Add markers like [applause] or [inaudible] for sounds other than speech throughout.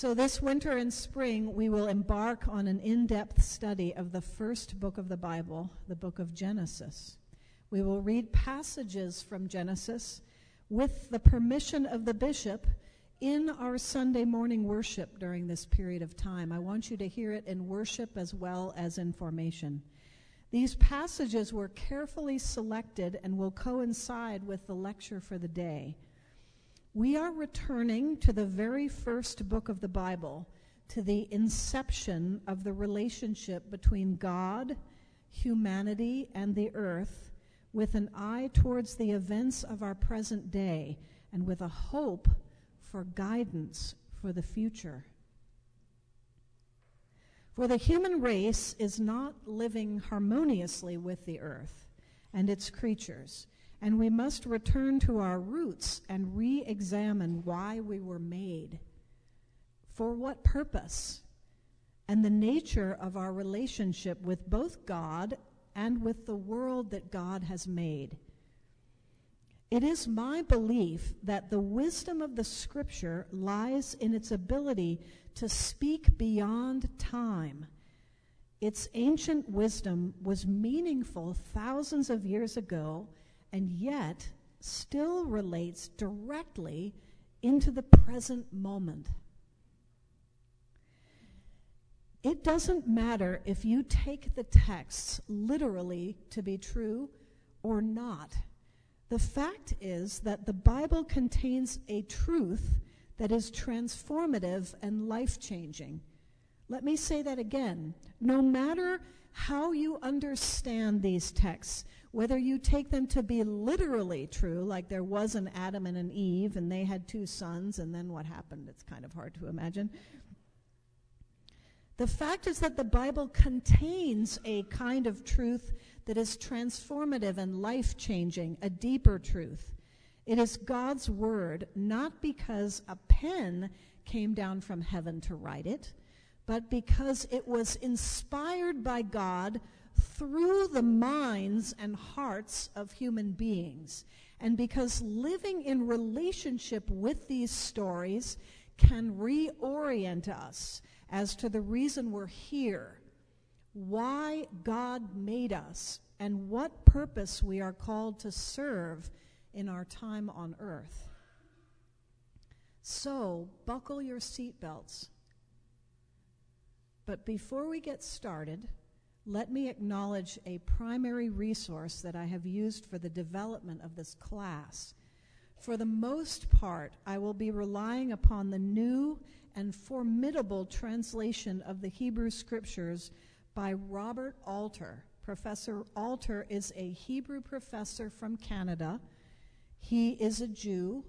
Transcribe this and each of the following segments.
So, this winter and spring, we will embark on an in depth study of the first book of the Bible, the book of Genesis. We will read passages from Genesis with the permission of the bishop in our Sunday morning worship during this period of time. I want you to hear it in worship as well as in formation. These passages were carefully selected and will coincide with the lecture for the day. We are returning to the very first book of the Bible, to the inception of the relationship between God, humanity, and the earth, with an eye towards the events of our present day and with a hope for guidance for the future. For the human race is not living harmoniously with the earth and its creatures and we must return to our roots and re examine why we were made, for what purpose, and the nature of our relationship with both God and with the world that God has made. It is my belief that the wisdom of the Scripture lies in its ability to speak beyond time. Its ancient wisdom was meaningful thousands of years ago and yet still relates directly into the present moment. It doesn't matter if you take the texts literally to be true or not. The fact is that the Bible contains a truth that is transformative and life changing. Let me say that again. No matter how you understand these texts, whether you take them to be literally true, like there was an Adam and an Eve and they had two sons, and then what happened? It's kind of hard to imagine. The fact is that the Bible contains a kind of truth that is transformative and life changing, a deeper truth. It is God's Word, not because a pen came down from heaven to write it, but because it was inspired by God through the minds and hearts of human beings. And because living in relationship with these stories can reorient us as to the reason we're here, why God made us, and what purpose we are called to serve in our time on earth. So, buckle your seatbelts. But before we get started, let me acknowledge a primary resource that I have used for the development of this class. For the most part, I will be relying upon the new and formidable translation of the Hebrew Scriptures by Robert Alter. Professor Alter is a Hebrew professor from Canada. He is a Jew.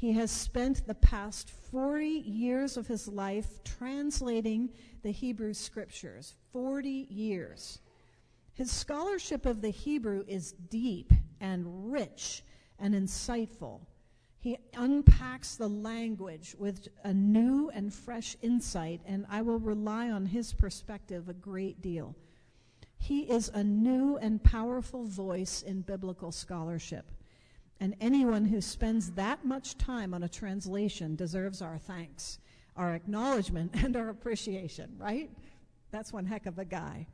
He has spent the past 40 years of his life translating the Hebrew Scriptures. 40 years. His scholarship of the Hebrew is deep and rich and insightful. He unpacks the language with a new and fresh insight, and I will rely on his perspective a great deal. He is a new and powerful voice in biblical scholarship. And anyone who spends that much time on a translation deserves our thanks, our acknowledgement, [laughs] and our appreciation, right? That's one heck of a guy.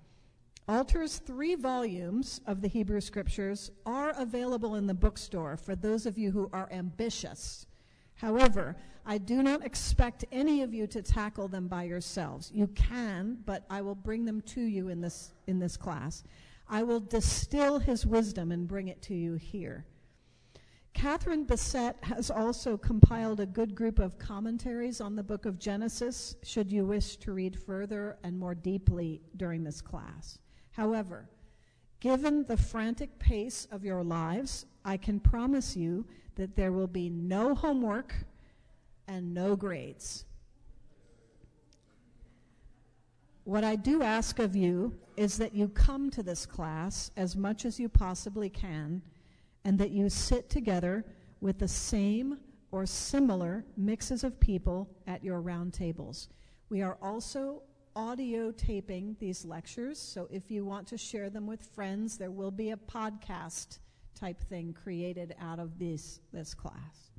Alter's three volumes of the Hebrew Scriptures are available in the bookstore for those of you who are ambitious. However, I do not expect any of you to tackle them by yourselves. You can, but I will bring them to you in this, in this class. I will distill his wisdom and bring it to you here. Catherine Bessette has also compiled a good group of commentaries on the book of Genesis, should you wish to read further and more deeply during this class. However, given the frantic pace of your lives, I can promise you that there will be no homework and no grades. What I do ask of you is that you come to this class as much as you possibly can and that you sit together with the same or similar mixes of people at your round tables. We are also audio taping these lectures, so if you want to share them with friends, there will be a podcast type thing created out of this, this class.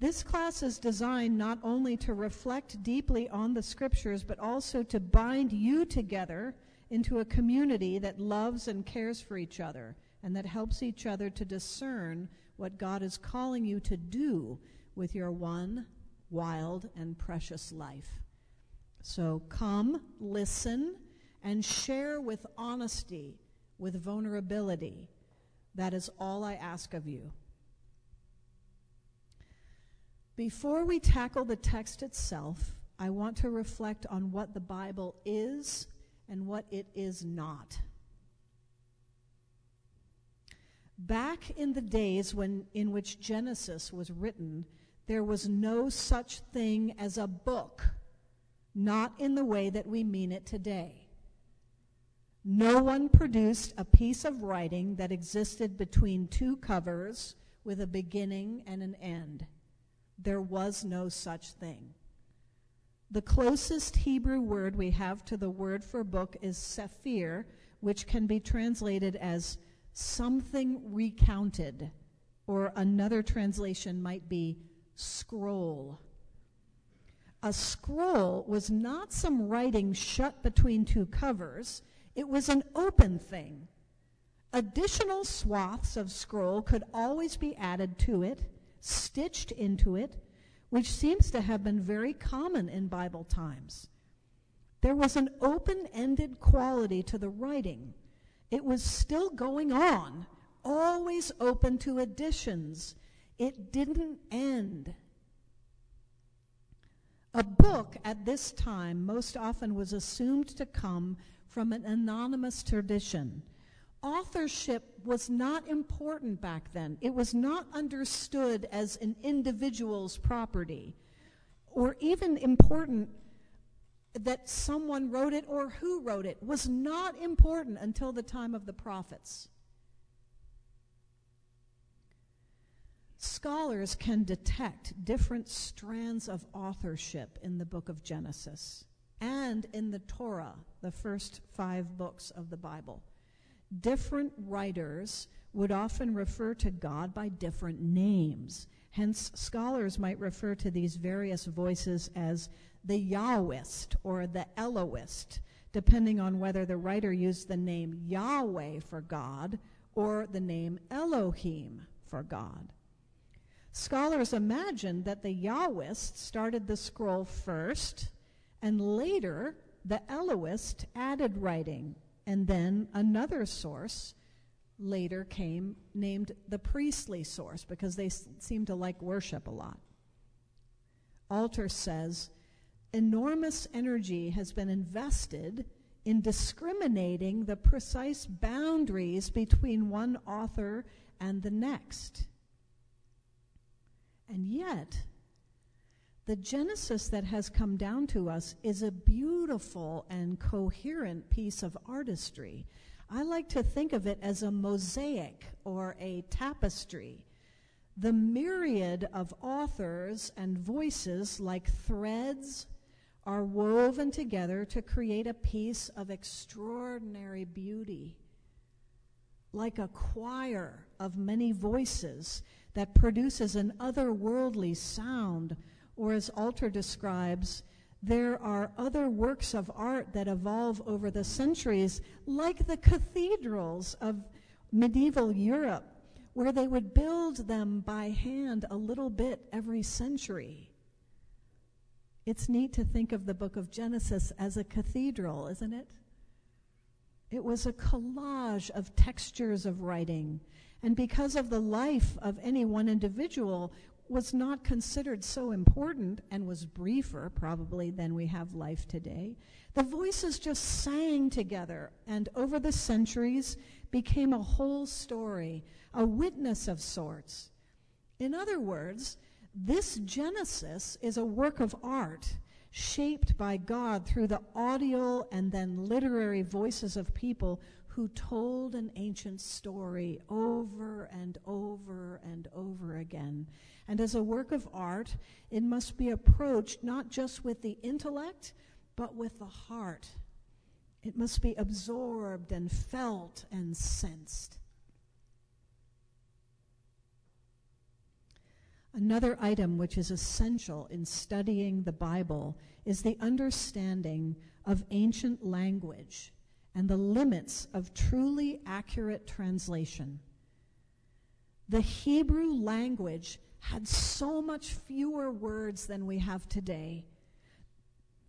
This class is designed not only to reflect deeply on the scriptures, but also to bind you together into a community that loves and cares for each other and that helps each other to discern what God is calling you to do with your one wild and precious life. So come, listen, and share with honesty, with vulnerability. That is all I ask of you. Before we tackle the text itself, I want to reflect on what the Bible is and what it is not. Back in the days when, in which Genesis was written, there was no such thing as a book, not in the way that we mean it today. No one produced a piece of writing that existed between two covers with a beginning and an end. There was no such thing. The closest Hebrew word we have to the word for book is sephir, which can be translated as something recounted, or another translation might be scroll. A scroll was not some writing shut between two covers, it was an open thing. Additional swaths of scroll could always be added to it, stitched into it, which seems to have been very common in Bible times. There was an open ended quality to the writing it was still going on, always open to additions. It didn't end. A book at this time most often was assumed to come from an anonymous tradition. Authorship was not important back then. It was not understood as an individual's property or even important that someone wrote it or who wrote it was not important until the time of the prophets. Scholars can detect different strands of authorship in the book of Genesis and in the Torah, the first five books of the Bible. Different writers would often refer to God by different names. Hence, scholars might refer to these various voices as the Yahwist or the Elohist, depending on whether the writer used the name Yahweh for God or the name Elohim for God. Scholars imagine that the Yahwist started the scroll first, and later the Elohist added writing, and then another source later came named the priestly source because they s- seem to like worship a lot. Alter says enormous energy has been invested in discriminating the precise boundaries between one author and the next. And yet, the Genesis that has come down to us is a beautiful and coherent piece of artistry. I like to think of it as a mosaic or a tapestry the myriad of authors and voices, like threads are woven together to create a piece of extraordinary beauty. Like a choir of many voices that produces an otherworldly sound, or as Alter describes, there are other works of art that evolve over the centuries, like the cathedrals of medieval Europe, where they would build them by hand a little bit every century. It's neat to think of the book of Genesis as a cathedral, isn't it? It was a collage of textures of writing. And because of the life of any one individual was not considered so important and was briefer probably than we have life today, the voices just sang together and over the centuries became a whole story, a witness of sorts. In other words, this Genesis is a work of art shaped by God through the audio and then literary voices of people who told an ancient story over and over and over again. And as a work of art, it must be approached not just with the intellect, but with the heart. It must be absorbed and felt and sensed. Another item which is essential in studying the Bible is the understanding of ancient language and the limits of truly accurate translation. The Hebrew language had so much fewer words than we have today.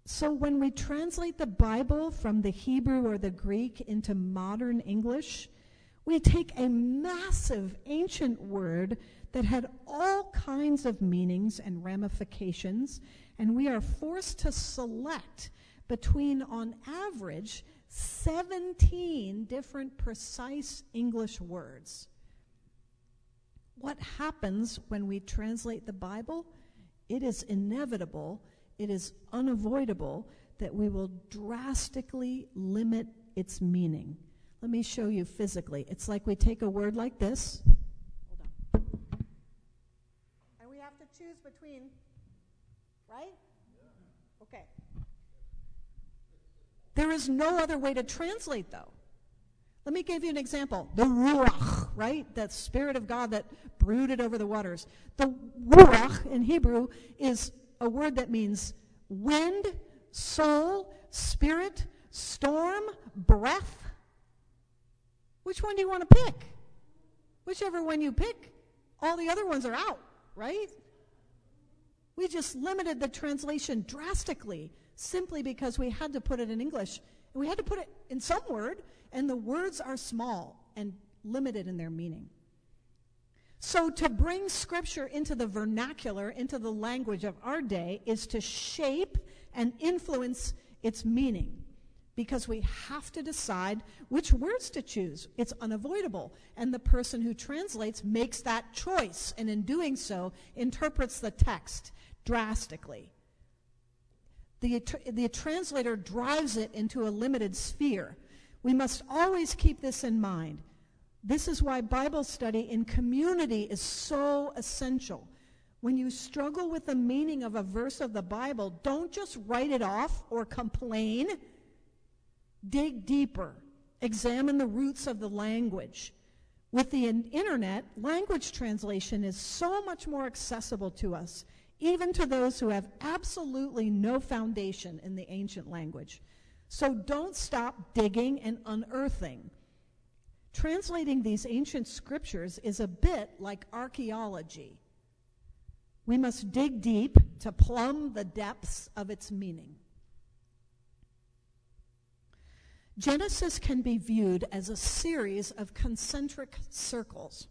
So when we translate the Bible from the Hebrew or the Greek into modern English, we take a massive ancient word that had all kinds of meanings and ramifications, and we are forced to select between, on average, 17 different precise English words. What happens when we translate the Bible? It is inevitable, it is unavoidable that we will drastically limit its meaning. Let me show you physically. It's like we take a word like this. Hold on. And we have to choose between, right? Okay. There is no other way to translate, though. Let me give you an example. The Ruach, right? That Spirit of God that brooded over the waters. The Ruach in Hebrew is a word that means wind, soul, spirit, storm, breath. Which one do you want to pick? Whichever one you pick, all the other ones are out, right? We just limited the translation drastically simply because we had to put it in English. We had to put it in some word, and the words are small and limited in their meaning. So, to bring Scripture into the vernacular, into the language of our day, is to shape and influence its meaning because we have to decide which words to choose. It's unavoidable. And the person who translates makes that choice, and in doing so, interprets the text drastically. The, the translator drives it into a limited sphere. We must always keep this in mind. This is why Bible study in community is so essential. When you struggle with the meaning of a verse of the Bible, don't just write it off or complain. Dig deeper. Examine the roots of the language. With the internet, language translation is so much more accessible to us even to those who have absolutely no foundation in the ancient language. So don't stop digging and unearthing. Translating these ancient scriptures is a bit like archaeology. We must dig deep to plumb the depths of its meaning. Genesis can be viewed as a series of concentric circles.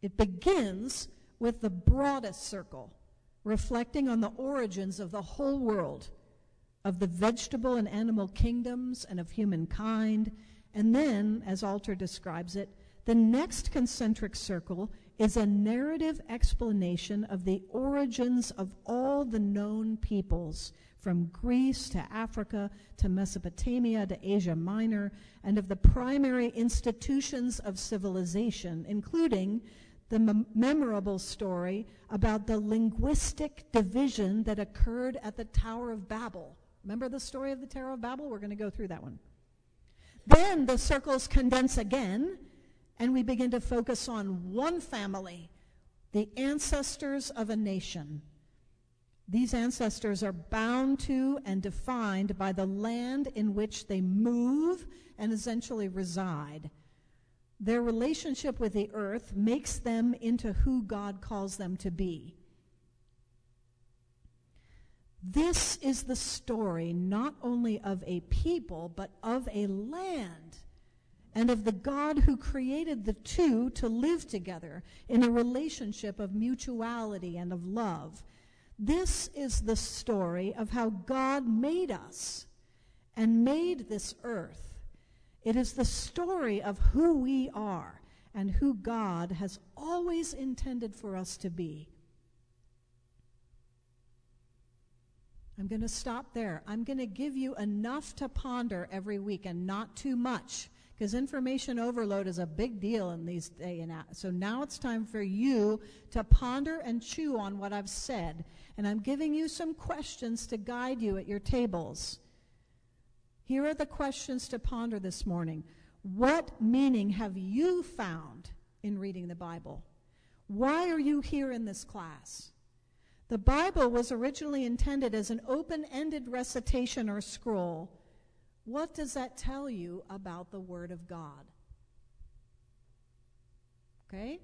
It begins with the broadest circle, reflecting on the origins of the whole world, of the vegetable and animal kingdoms, and of humankind. And then, as Alter describes it, the next concentric circle is a narrative explanation of the origins of all the known peoples, from Greece to Africa to Mesopotamia to Asia Minor, and of the primary institutions of civilization, including the mem- memorable story about the linguistic division that occurred at the Tower of Babel. Remember the story of the Tower of Babel? We're going to go through that one. Then the circles condense again, and we begin to focus on one family, the ancestors of a nation. These ancestors are bound to and defined by the land in which they move and essentially reside. Their relationship with the earth makes them into who God calls them to be. This is the story not only of a people, but of a land, and of the God who created the two to live together in a relationship of mutuality and of love. This is the story of how God made us and made this earth it is the story of who we are and who God has always intended for us to be. I'm going to stop there. I'm going to give you enough to ponder every week and not too much because information overload is a big deal in these days. And so now it's time for you to ponder and chew on what I've said. And I'm giving you some questions to guide you at your tables. Here are the questions to ponder this morning. What meaning have you found in reading the Bible? Why are you here in this class? The Bible was originally intended as an open ended recitation or scroll. What does that tell you about the Word of God? Okay?